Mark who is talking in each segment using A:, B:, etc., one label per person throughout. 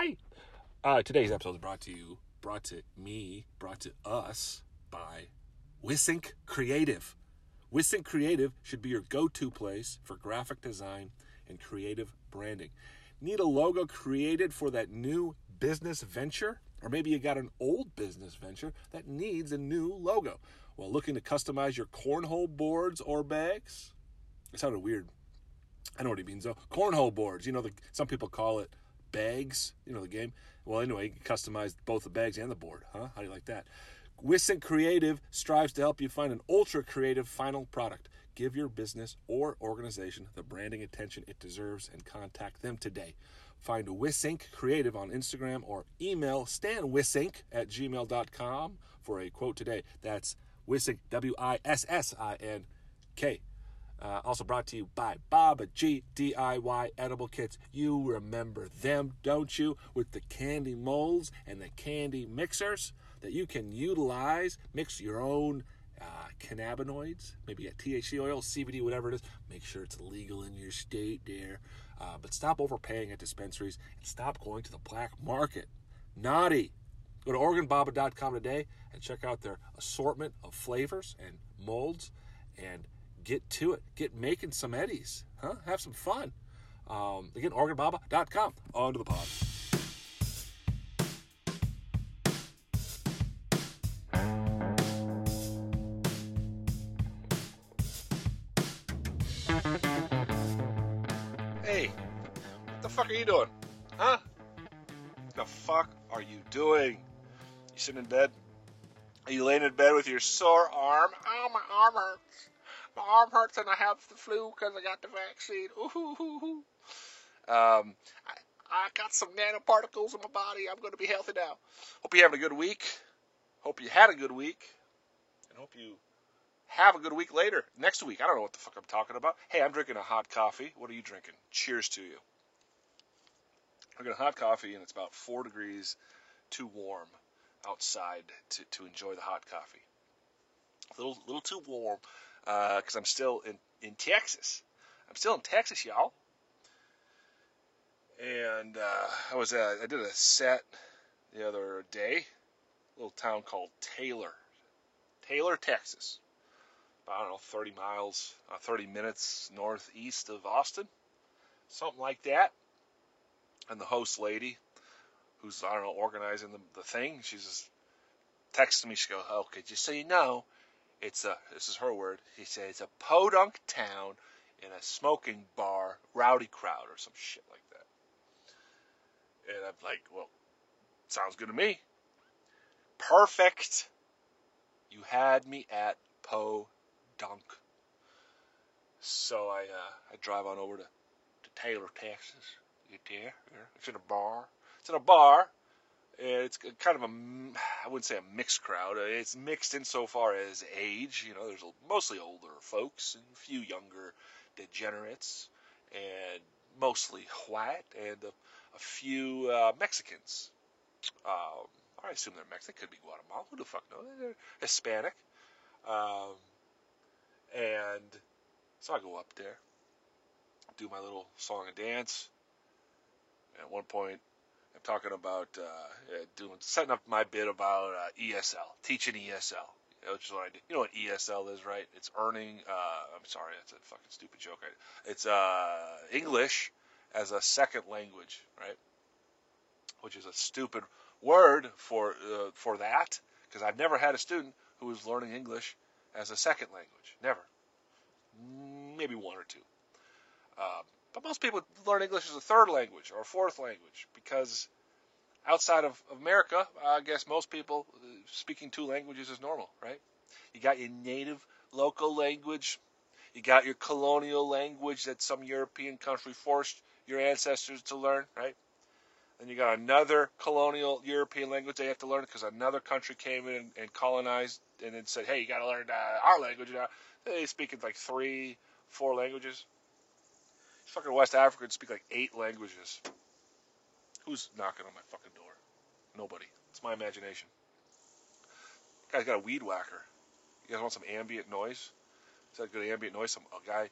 A: Hi. Uh, today's episode is brought to you, brought to me, brought to us by Wissink Creative. Wissink Creative should be your go-to place for graphic design and creative branding. Need a logo created for that new business venture? Or maybe you got an old business venture that needs a new logo. Well, looking to customize your cornhole boards or bags? It sounded weird. I know what he means though. Cornhole boards. You know, the, some people call it bags. You know the game. Well, anyway, customize both the bags and the board. Huh? How do you like that? Wissink Creative strives to help you find an ultra creative final product. Give your business or organization the branding attention it deserves and contact them today. Find Wissink Creative on Instagram or email stanwissink at gmail.com for a quote today. That's Wissink, W I S S I N K. Uh, also brought to you by Baba G DIY Edible Kits. You remember them, don't you? With the candy molds and the candy mixers that you can utilize, mix your own uh, cannabinoids, maybe a THC oil, CBD, whatever it is. Make sure it's legal in your state there. Uh, but stop overpaying at dispensaries and stop going to the black market. Naughty. Go to OregonBaba.com today and check out their assortment of flavors and molds and get to it. Get making some eddies. Huh? Have some fun. Um, again, OregonBaba.com. On to the pod. Hey, what the fuck are you doing? Huh? What the fuck are you doing? You sitting in bed? Are you laying in bed with your sore arm? Oh, my arm hurts. My arm hurts and I have the flu because I got the vaccine. Ooh, um, I, I got some nanoparticles in my body. I'm going to be healthy now. Hope you're having a good week. Hope you had a good week. And hope you have a good week later. Next week. I don't know what the fuck I'm talking about. Hey, I'm drinking a hot coffee. What are you drinking? Cheers to you. I'm drinking a hot coffee and it's about four degrees too warm outside to, to enjoy the hot coffee. A little, little too warm because uh, I'm still in, in Texas. I'm still in Texas, y'all. And uh, I was uh, I did a set the other day, a little town called Taylor, Taylor, Texas. About, I don't know, 30 miles, uh, 30 minutes northeast of Austin, something like that. And the host lady, who's I don't know organizing the, the thing, she's just texting me. She goes, "Okay, just so you know, it's a this is her word. She said it's a podunk town in a smoking bar, rowdy crowd or some shit like that. And I'm like, well, sounds good to me. Perfect. You had me at podunk. So I uh, I drive on over to, to Taylor, Texas. Get there. It's in a bar. It's in a bar it's kind of a I wouldn't say a mixed crowd. It's mixed insofar as age. You know, there's mostly older folks and a few younger degenerates, and mostly white, and a, a few uh, Mexicans. Um, I assume they're Mexican. Could be Guatemala. Who the fuck knows? They're Hispanic. Um, and so I go up there, do my little song and dance. At one point, I'm talking about uh, doing setting up my bit about uh, ESL, teaching ESL, which is what I do. You know what ESL is, right? It's earning. Uh, I'm sorry, that's a fucking stupid joke. It's uh, English as a second language, right? Which is a stupid word for uh, for that because I've never had a student who was learning English as a second language. Never. Maybe one or two. Um, but most people learn English as a third language or a fourth language because outside of America, I guess most people uh, speaking two languages is normal, right? You got your native local language, you got your colonial language that some European country forced your ancestors to learn, right? Then you got another colonial European language they have to learn because another country came in and colonized and then said, hey, you got to learn uh, our language now. They speak like three, four languages fucking West Africans speak like eight languages. Who's knocking on my fucking door? Nobody. It's my imagination. Guy's got a weed whacker. You guys want some ambient noise? Is that good ambient noise? Some a guy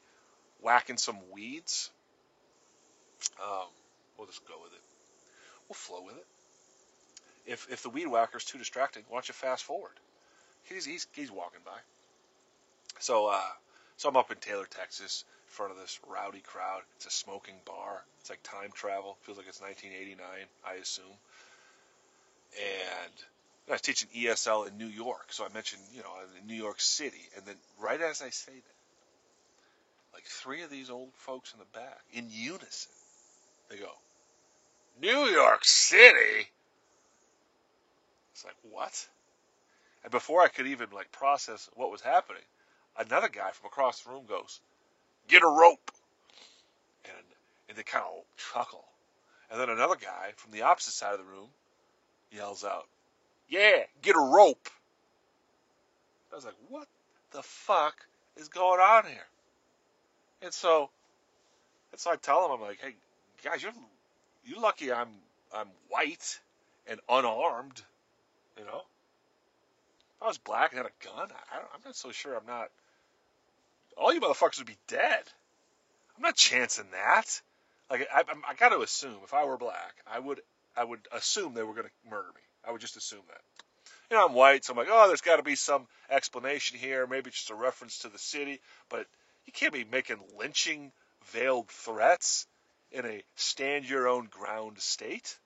A: whacking some weeds. Um, we'll just go with it. We'll flow with it. If if the weed whacker's too distracting, why don't you fast forward? He's he's he's walking by. So uh, so I'm up in Taylor, Texas, front of this rowdy crowd. It's a smoking bar. It's like time travel. Feels like it's 1989, I assume. And I was teaching ESL in New York, so I mentioned, you know, in New York City, and then right as I say that, like three of these old folks in the back, in unison, they go, New York City? It's like, what? And before I could even like process what was happening, another guy from across the room goes, "Get a rope," and and they kind of chuckle, and then another guy from the opposite side of the room yells out, "Yeah, get a rope." I was like, "What the fuck is going on here?" And so, and so I tell them, I'm like, "Hey, guys, you're you lucky I'm I'm white and unarmed, you know." If I was black and had a gun, I am not so sure I'm not all you motherfuckers would be dead. I'm not chancing that. Like I, I, I got to assume if I were black, I would I would assume they were going to murder me. I would just assume that. You know, I'm white, so I'm like, oh, there's got to be some explanation here. Maybe just a reference to the city, but you can't be making lynching veiled threats in a stand your own ground state.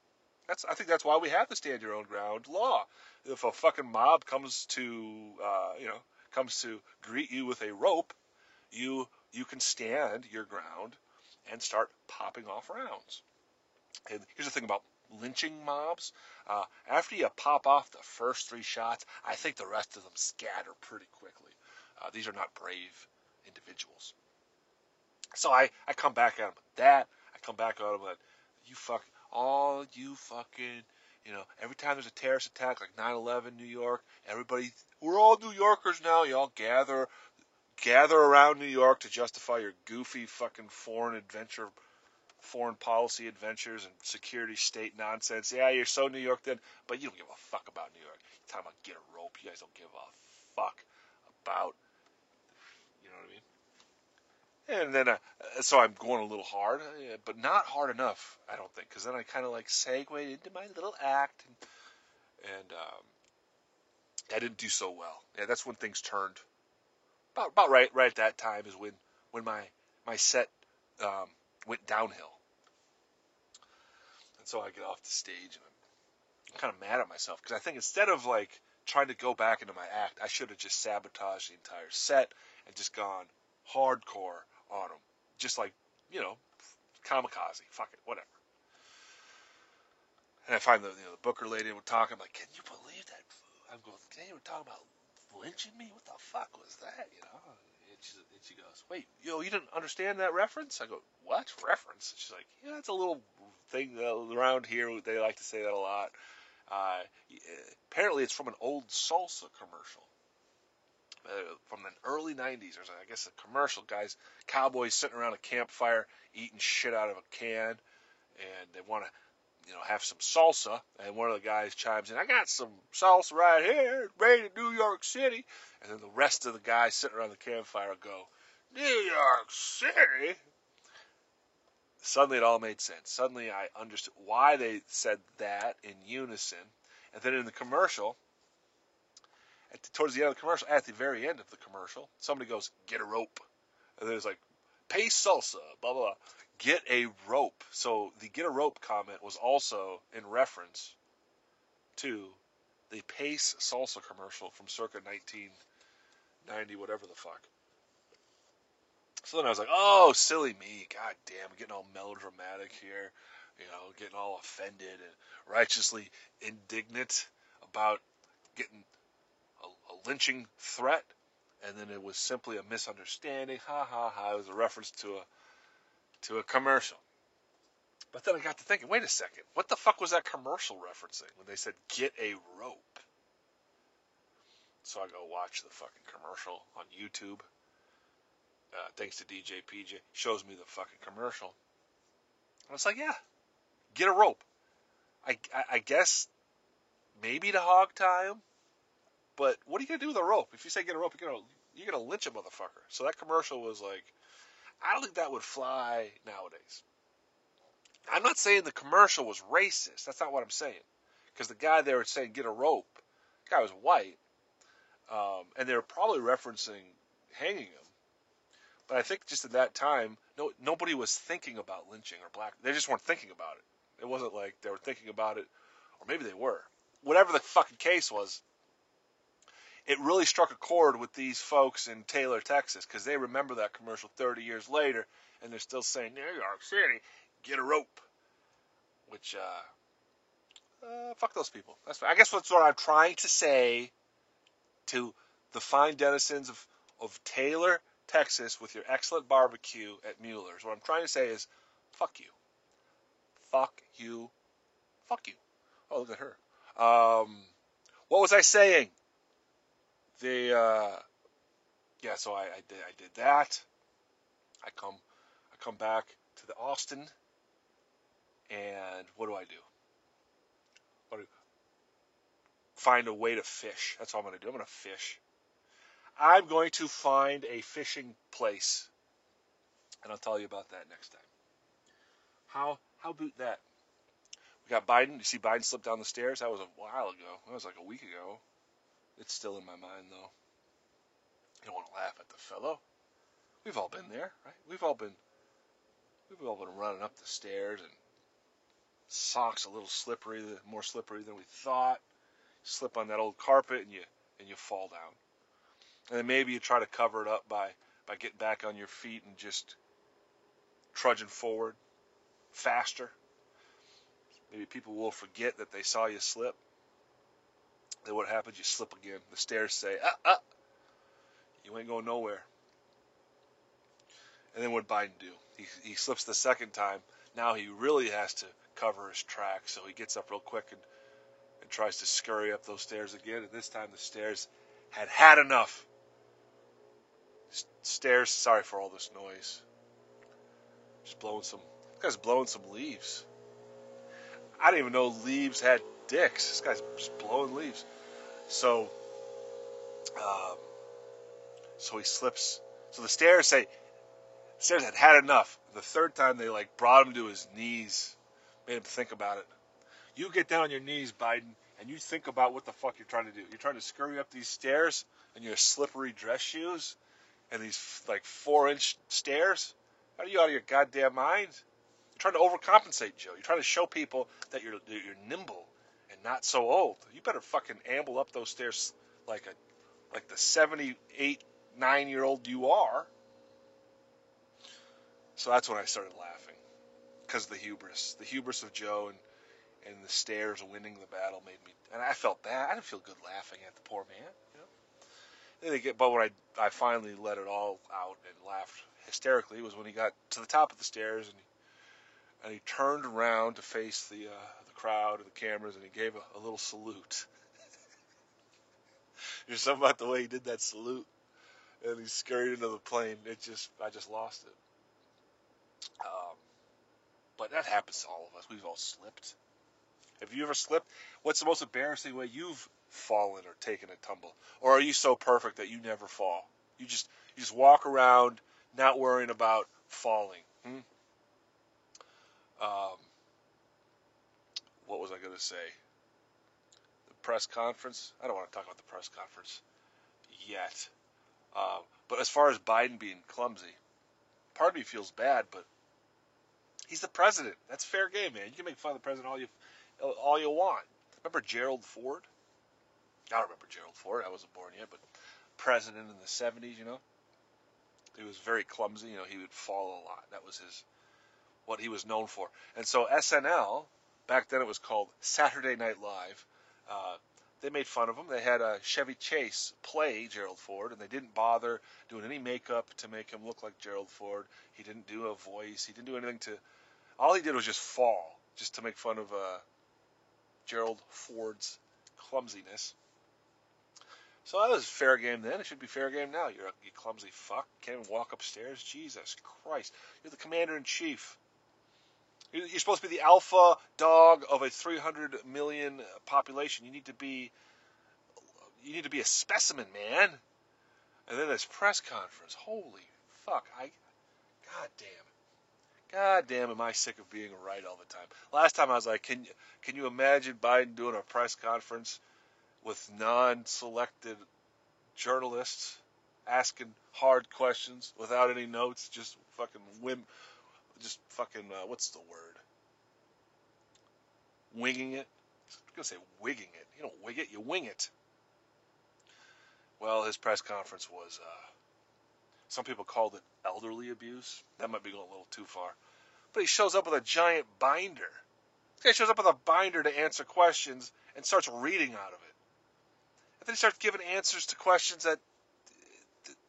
A: That's I think that's why we have the stand your own ground law. If a fucking mob comes to uh, you know comes to greet you with a rope, you you can stand your ground and start popping off rounds. And here's the thing about lynching mobs. Uh, after you pop off the first three shots, I think the rest of them scatter pretty quickly. Uh, these are not brave individuals. So I, I come back at them with that. I come back at them with, you fuck, all you fucking, you know, every time there's a terrorist attack like 9-11 New York, everybody, we're all New Yorkers now. Y'all gather gather around New York to justify your goofy fucking foreign adventure, foreign policy adventures and security state nonsense. Yeah, you're so New York then, but you don't give a fuck about New York. You're talking about get a rope. You guys don't give a fuck about, you know what I mean? And then, uh, so I'm going a little hard, but not hard enough, I don't think, because then I kind of like segued into my little act, and, and um, I didn't do so well. Yeah, that's when things turned about about right right at that time is when when my my set um, went downhill, and so I get off the stage and I'm kind of mad at myself because I think instead of like trying to go back into my act, I should have just sabotaged the entire set and just gone hardcore on them, just like you know, kamikaze, fuck it, whatever. And I find the you know the Booker lady would talk. I'm like, can you believe that? I'm going, can you talk about lynching me? What the fuck was that? You know? And she, and she goes, wait, yo, you didn't understand that reference? I go, what reference? she's like, yeah, it's a little thing around here. They like to say that a lot. Uh, apparently, it's from an old salsa commercial. Uh, from the early 90s, there's, I guess, a commercial. Guys, cowboys sitting around a campfire eating shit out of a can, and they want to you know, have some salsa. And one of the guys chimes in, I got some salsa right here, made in New York City. And then the rest of the guys sitting around the campfire go, New York City? Suddenly it all made sense. Suddenly I understood why they said that in unison. And then in the commercial, the, towards the end of the commercial, at the very end of the commercial, somebody goes, get a rope. And there's like, Pace salsa, blah, blah, blah get a rope. So the get a rope comment was also in reference to the Pace salsa commercial from circa 1990, whatever the fuck. So then I was like, oh, silly me. God damn, getting all melodramatic here. You know, getting all offended and righteously indignant about getting a, a lynching threat. And then it was simply a misunderstanding. Ha ha ha. It was a reference to a to a commercial. But then I got to thinking, wait a second, what the fuck was that commercial referencing when they said get a rope? So I go watch the fucking commercial on YouTube. Uh, thanks to DJ PJ, shows me the fucking commercial. And it's like, yeah, get a rope. I, I, I guess maybe to hog tie him, but what are you gonna do with a rope? If you say get a rope, you're gonna you're gonna lynch a motherfucker. So that commercial was like I don't think that would fly nowadays. I'm not saying the commercial was racist. That's not what I'm saying. Because the guy there was saying get a rope. The guy was white. Um, and they were probably referencing hanging him. But I think just at that time, no, nobody was thinking about lynching or black. They just weren't thinking about it. It wasn't like they were thinking about it, or maybe they were. Whatever the fucking case was, it really struck a chord with these folks in Taylor, Texas, because they remember that commercial 30 years later, and they're still saying, New York City, get a rope. Which, uh, uh, fuck those people. That's I guess that's what I'm trying to say to the fine denizens of, of Taylor, Texas with your excellent barbecue at Mueller's. What I'm trying to say is, fuck you. Fuck you. Fuck you. Oh, look at her. Um, what was I saying? The uh, yeah, so I, I did I did that. I come I come back to the Austin, and what do I do? What do find a way to fish. That's all I'm to do. I'm to fish. I'm going to find a fishing place, and I'll tell you about that next time. How how about that? We got Biden. You see Biden slip down the stairs? That was a while ago. That was like a week ago. It's still in my mind though. You don't want to laugh at the fellow. We've all been there, right? We've all been we've all been running up the stairs and socks a little slippery, more slippery than we thought. Slip on that old carpet and you and you fall down and then maybe you try to cover it up by by getting back on your feet and just trudging forward faster. Maybe people will forget that they saw you slip. Then what happens? You slip again. The stairs say, "Ah, ah, you ain't going nowhere." And then what Biden do? He he slips the second time. Now he really has to cover his tracks, so he gets up real quick and and tries to scurry up those stairs again. And this time the stairs had had enough stairs. Sorry for all this noise. Just blowing some. This guy's blowing some leaves. I didn't even know leaves had dicks. This guy's just blowing leaves. So, um, so he slips. So the stairs say, the stairs had had enough. The third time they like brought him to his knees, made him think about it. You get down on your knees, Biden, and you think about what the fuck you're trying to do. You're trying to scurry up these stairs in your slippery dress shoes and these like four inch stairs? Are you out of your goddamn mind? You're trying to overcompensate, Joe. You're trying to show people that you're that you're nimble and not so old. You better fucking amble up those stairs like a like the 78, nine year old you are. So that's when I started laughing because the hubris, the hubris of Joe and and the stairs winning the battle made me, and I felt bad. I didn't feel good laughing at the poor man. You know? Then they get, but when I I finally let it all out and laughed hysterically was when he got to the top of the stairs and he, and he turned around to face the uh, the crowd and the cameras and he gave a, a little salute. There's something about the way he did that salute, and he scurried into the plane. It just I just lost it. Um, but that happens to all of us. We've all slipped. Have you ever slipped? What's the most embarrassing way you've fallen or taken a tumble? Or are you so perfect that you never fall? You just you just walk around not worrying about falling. Hmm? Um, what was I going to say? The press conference. I don't want to talk about the press conference yet. Uh, but as far as Biden being clumsy, part of me feels bad, but he's the president. That's fair game, man. You can make fun of the president all you all you want. Remember Gerald Ford? I don't remember Gerald Ford. I wasn't born yet, but president in the 70s, you know. He was very clumsy. You know, he would fall a lot. That was his what he was known for. And so SNL, back then it was called Saturday Night Live. Uh, they made fun of him. They had a Chevy Chase play Gerald Ford, and they didn't bother doing any makeup to make him look like Gerald Ford. He didn't do a voice. He didn't do anything to. All he did was just fall, just to make fun of uh, Gerald Ford's clumsiness. So that was fair game then. It should be fair game now. You're a you clumsy fuck. Can't even walk upstairs. Jesus Christ. You're the commander in chief. You're supposed to be the alpha dog of a 300 million population. You need to be. You need to be a specimen, man. And then this press conference. Holy fuck! I. God damn. God damn, am I sick of being right all the time. Last time I was like, can you, can you imagine Biden doing a press conference with non-selected journalists asking hard questions without any notes, just fucking whim, just fucking uh, what's the word? Winging it. I'm gonna say wigging it. You don't wig it, you wing it. Well, his press conference was. Uh, some people called it elderly abuse. That might be going a little too far. But he shows up with a giant binder. This guy shows up with a binder to answer questions and starts reading out of it. And then he starts giving answers to questions that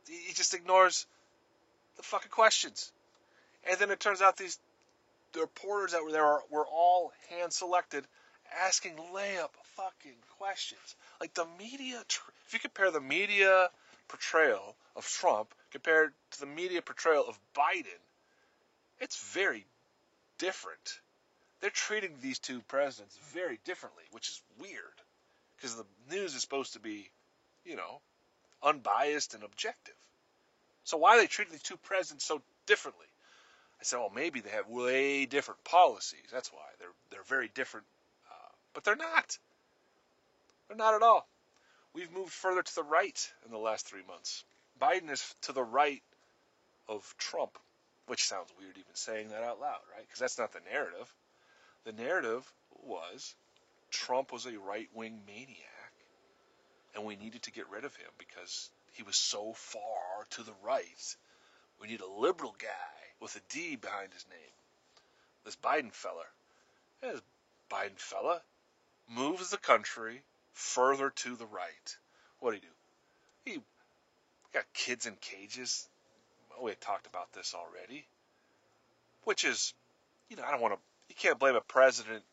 A: he just ignores the fucking questions. And then it turns out these the reporters that were there were all hand selected, asking layup fucking questions. Like the media, if you compare the media portrayal of Trump compared to the media portrayal of Biden, it's very different. They're treating these two presidents very differently, which is weird because the news is supposed to be, you know, unbiased and objective. So why are they treating these two presidents so differently? I said, well, maybe they have way different policies. That's why they're they're very different, uh, but they're not. They're not at all. We've moved further to the right in the last three months. Biden is to the right of Trump, which sounds weird even saying that out loud, right? Because that's not the narrative. The narrative was Trump was a right wing maniac, and we needed to get rid of him because he was so far to the right. We need a liberal guy with a D behind his name. This Biden feller, this Biden fella, moves the country further to the right. What did he do? He got kids in cages. we had talked about this already. Which is, you know, I don't want to. You can't blame a president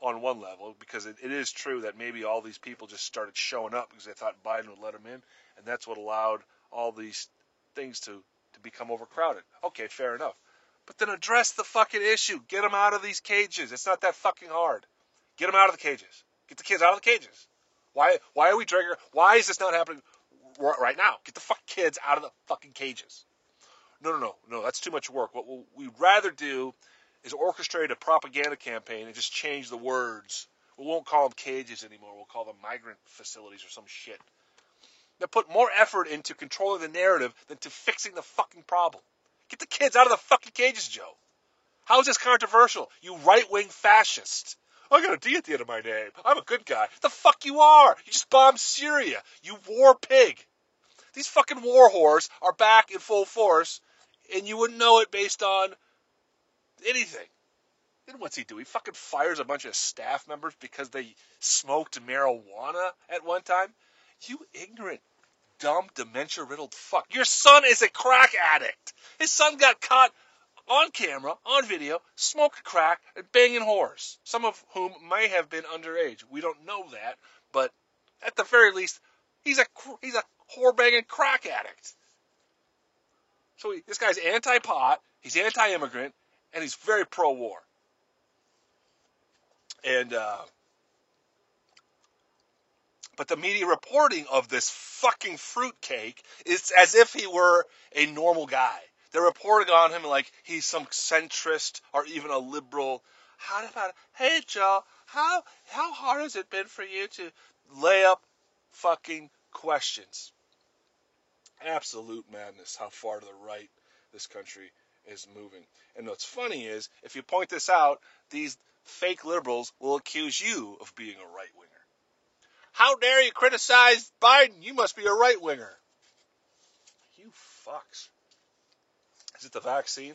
A: on one level because it, it is true that maybe all these people just started showing up because they thought Biden would let them in, and that's what allowed all these things to become overcrowded. Okay, fair enough. But then address the fucking issue. Get them out of these cages. It's not that fucking hard. Get them out of the cages. Get the kids out of the cages. Why? Why are we triggering? Why is this not happening right now? Get the fuck kids out of the fucking cages. No, no, no, no. That's too much work. What we'd rather do is orchestrate a propaganda campaign and just change the words. We won't call them cages anymore. We'll call them migrant facilities or some shit. That put more effort into controlling the narrative than to fixing the fucking problem. Get the kids out of the fucking cages, Joe. How is this controversial? You right wing fascist. I got a D at the end of my name. I'm a good guy. The fuck you are. You just bombed Syria. You war pig. These fucking war whores are back in full force, and you wouldn't know it based on anything. Then what's he do? He fucking fires a bunch of staff members because they smoked marijuana at one time? You ignorant, dumb, dementia riddled fuck. Your son is a crack addict. His son got caught on camera, on video, smoking crack and banging whores, some of whom may have been underage. We don't know that, but at the very least, he's a he's a whore banging crack addict. So he, this guy's anti-pot, he's anti-immigrant, and he's very pro-war. And uh, but the media reporting of this fucking fruitcake is as if he were a normal guy. They're reporting on him like he's some centrist or even a liberal. How about, hey Joe, how how hard has it been for you to lay up fucking questions? Absolute madness. How far to the right this country is moving. And what's funny is, if you point this out, these fake liberals will accuse you of being a right winger. How dare you criticize Biden? You must be a right winger. You fucks. Is it the vaccine?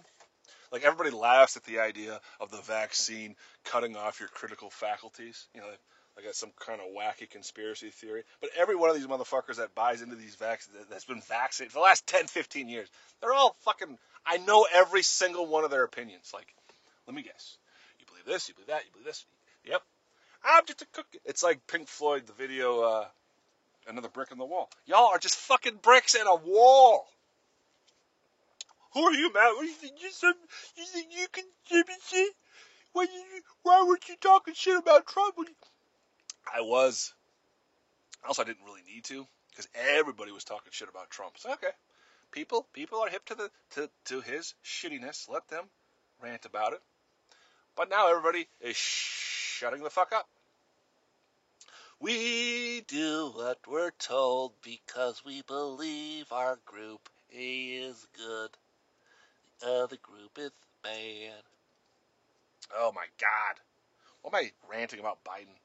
A: Like everybody laughs at the idea of the vaccine cutting off your critical faculties. You know, like that's some kind of wacky conspiracy theory. But every one of these motherfuckers that buys into these vaccines that's been vaccinated for the last 10, 15 years, they're all fucking. I know every single one of their opinions. Like, let me guess. You believe this? You believe that? You believe this? Yep. I'm just a cookie. It's like Pink Floyd, the video, uh, another brick in the wall. Y'all are just fucking bricks in a wall. Who are you, man? What you think you some? You think you can shit? Why you? Why weren't you talking shit about Trump? I was. Also, I didn't really need to because everybody was talking shit about Trump. So okay, people people are hip to the to to his shittiness. Let them rant about it. But now everybody is shutting the fuck up. We do what we're told because we believe our group is good. Uh, the other group is bad. Oh my god. What am I ranting about Biden?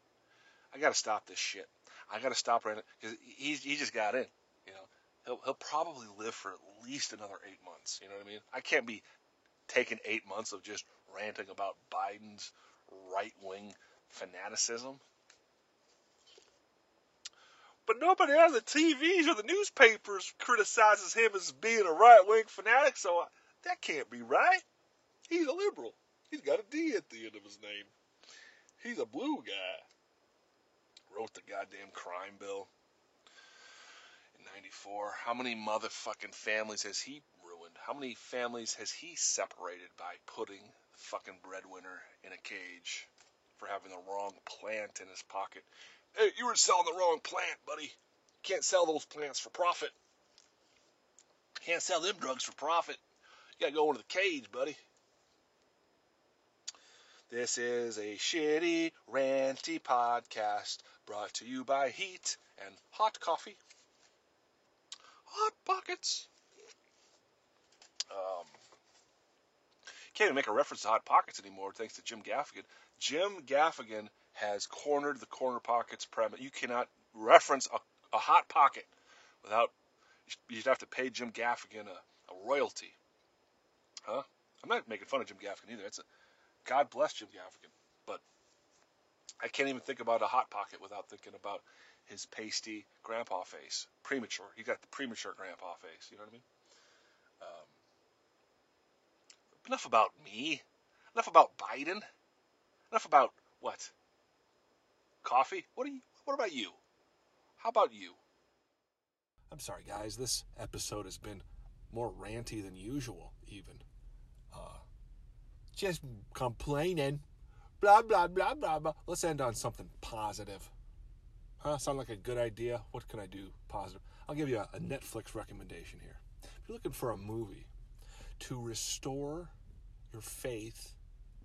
A: I gotta stop this shit. I gotta stop ranting because he he just got in. You know, he'll he'll probably live for at least another eight months. You know what I mean? I can't be taking eight months of just ranting about Biden's right wing fanaticism. But nobody on the TVs or the newspapers criticizes him as being a right wing fanatic, so I, that can't be right. He's a liberal. He's got a D at the end of his name. He's a blue guy. Wrote the goddamn crime bill in 94. How many motherfucking families has he ruined? How many families has he separated by putting fucking breadwinner in a cage for having the wrong plant in his pocket? Hey, you were selling the wrong plant, buddy. Can't sell those plants for profit. Can't sell them drugs for profit. You gotta go into the cage, buddy. This is a shitty, ranty podcast brought to you by Heat and Hot Coffee. Hot Pockets. Um, can't even make a reference to Hot Pockets anymore thanks to Jim Gaffigan. Jim Gaffigan has cornered the Corner Pockets premise. You cannot reference a, a Hot Pocket without, you'd have to pay Jim Gaffigan a, a royalty. Huh? I'm not making fun of Jim Gaffigan either. It's a, God bless Jim Gaffigan. But I can't even think about a Hot Pocket without thinking about his pasty grandpa face. Premature. He got the premature grandpa face. You know what I mean? Um, enough about me. Enough about Biden. Enough about what? Coffee? What are you? What about you? How about you?
B: I'm sorry, guys. This episode has been more ranty than usual, even. Uh, just complaining. Blah, blah, blah, blah, blah. Let's end on something positive. Huh? Sound like a good idea? What can I do positive? I'll give you a, a Netflix recommendation here. If you're looking for a movie to restore your faith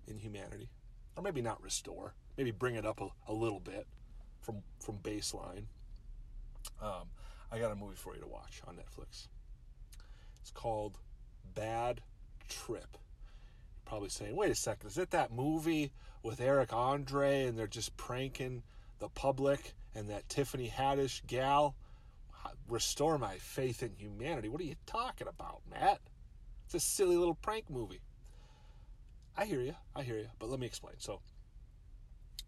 B: in humanity, or maybe not restore, maybe bring it up a, a little bit from from baseline. Um, I got a movie for you to watch on Netflix. It's called Bad Trip. Probably saying, wait a second, is it that movie with Eric Andre and they're just pranking the public and that Tiffany Haddish gal? Restore my faith in humanity. What are you talking about, Matt? It's a silly little prank movie. I hear you. I hear you. But let me explain. So,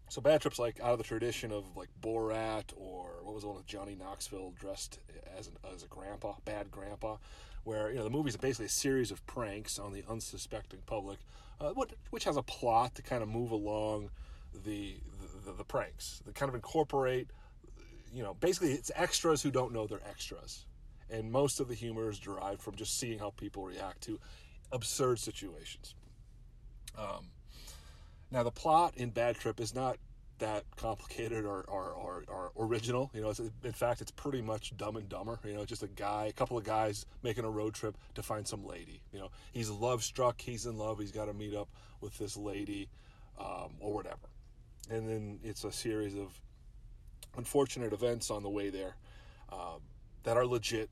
B: so Bad Trip's like out of the tradition of like Borat or what was the one with Johnny Knoxville dressed as an, as a grandpa, bad grandpa, where you know the movie's basically a series of pranks on the unsuspecting public, uh, which has a plot to kind of move along the the, the pranks, that kind of incorporate, you know, basically it's extras who don't know they're extras, and most of the humor is derived from just seeing how people react to absurd situations. Um, now, the plot in Bad Trip is not that complicated or, or, or, or original. You know, in fact, it's pretty much Dumb and Dumber. You know, just a guy, a couple of guys making a road trip to find some lady. You know, he's love struck, he's in love, he's got to meet up with this lady, um, or whatever. And then it's a series of unfortunate events on the way there um, that are legit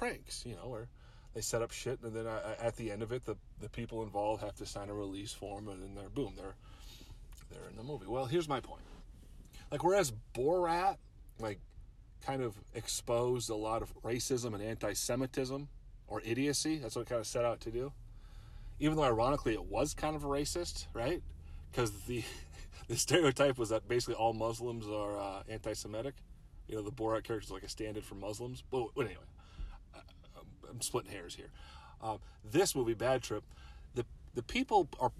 B: pranks. You know, where they set up shit, and then at the end of it, the the people involved have to sign a release form, and then they're boom, they're they're in the movie. Well, here's my point. Like whereas Borat, like, kind of exposed a lot of racism and anti-Semitism or idiocy. That's what it kind of set out to do. Even though ironically it was kind of a racist, right? Because the the stereotype was that basically all Muslims are uh, anti-Semitic. You know, the Borat character is like a stand-in for Muslims. But, but anyway, I'm splitting hairs here. Uh, this movie, Bad Trip, the the people are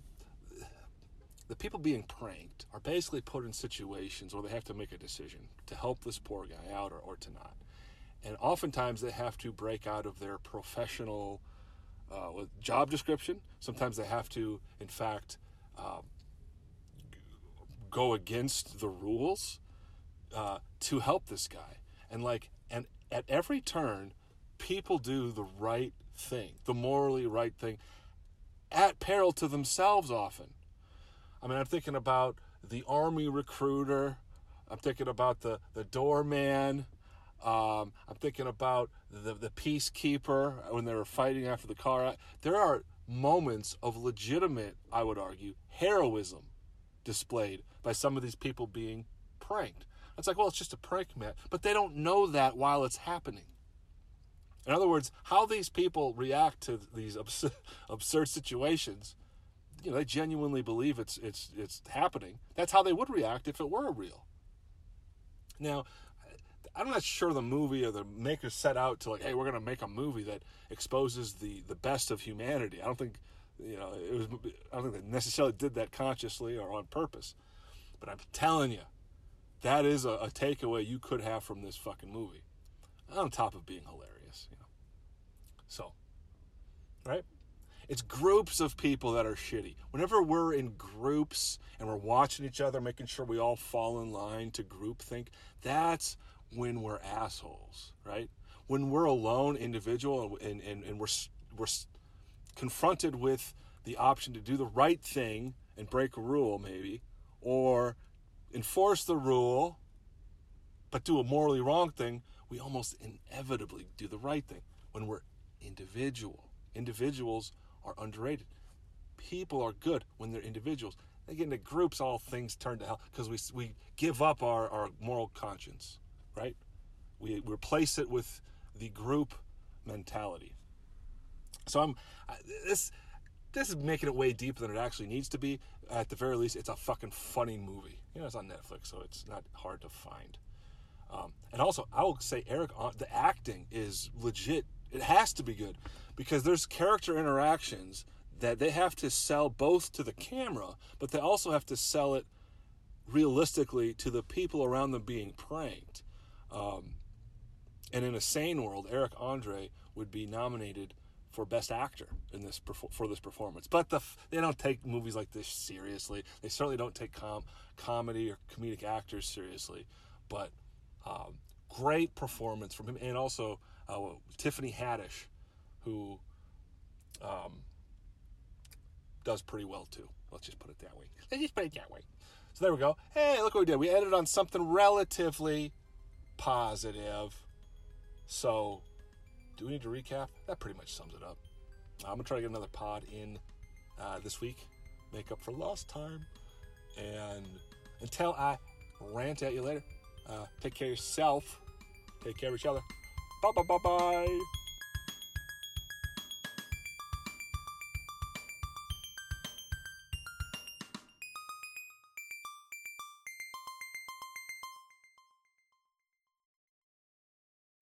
B: the people being pranked are basically put in situations where they have to make a decision to help this poor guy out or, or to not. And oftentimes they have to break out of their professional uh, job description. Sometimes they have to, in fact, uh, go against the rules uh, to help this guy. And like, and at every turn, people do the right thing, the morally right thing, at peril to themselves often. I mean, I'm thinking about the army recruiter. I'm thinking about the, the doorman. Um, I'm thinking about the, the peacekeeper when they were fighting after the car. There are moments of legitimate, I would argue, heroism displayed by some of these people being pranked. It's like, well, it's just a prank, man. But they don't know that while it's happening. In other words, how these people react to these absurd, absurd situations, you know, they genuinely believe it's it's it's happening. That's how they would react if it were real. Now, I'm not sure the movie or the makers set out to like, hey, we're going to make a movie that exposes the the best of humanity. I don't think, you know, it was. I don't think they necessarily did that consciously or on purpose. But I'm telling you, that is a, a takeaway you could have from this fucking movie, on top of being hilarious. You know, so, right? It's groups of people that are shitty. Whenever we're in groups and we're watching each other, making sure we all fall in line to group think, that's when we're assholes, right? When we're alone, individual, and, and, and we're, we're confronted with the option to do the right thing and break a rule, maybe, or enforce the rule but do a morally wrong thing, we almost inevitably do the right thing when we're individual. Individuals are underrated. People are good when they're individuals. They get into groups, all things turn to hell because we, we give up our, our moral conscience right? We replace it with the group mentality. So I'm this this is making it way deeper than it actually needs to be. At the very least, it's a fucking funny movie. You know, it's on Netflix, so it's not hard to find. Um, and also, I will say, Eric, uh, the acting is legit. It has to be good because there's character interactions that they have to sell both to the camera, but they also have to sell it realistically to the people around them being pranked. Um, and in a sane world, Eric Andre would be nominated for Best Actor in this for this performance. But the, they don't take movies like this seriously. They certainly don't take com- comedy or comedic actors seriously. But um, great performance from him, and also uh, Tiffany Haddish, who um, does pretty well too. Let's just put it that way. Let's just put it that way. So there we go. Hey, look what we did. We ended on something relatively positive. So, do we need to recap? That pretty much sums it up. I'm gonna try to get another pod in uh, this week, make up for lost time, and until I rant at you later, uh, take care of yourself, take care of each other. Bye bye bye bye.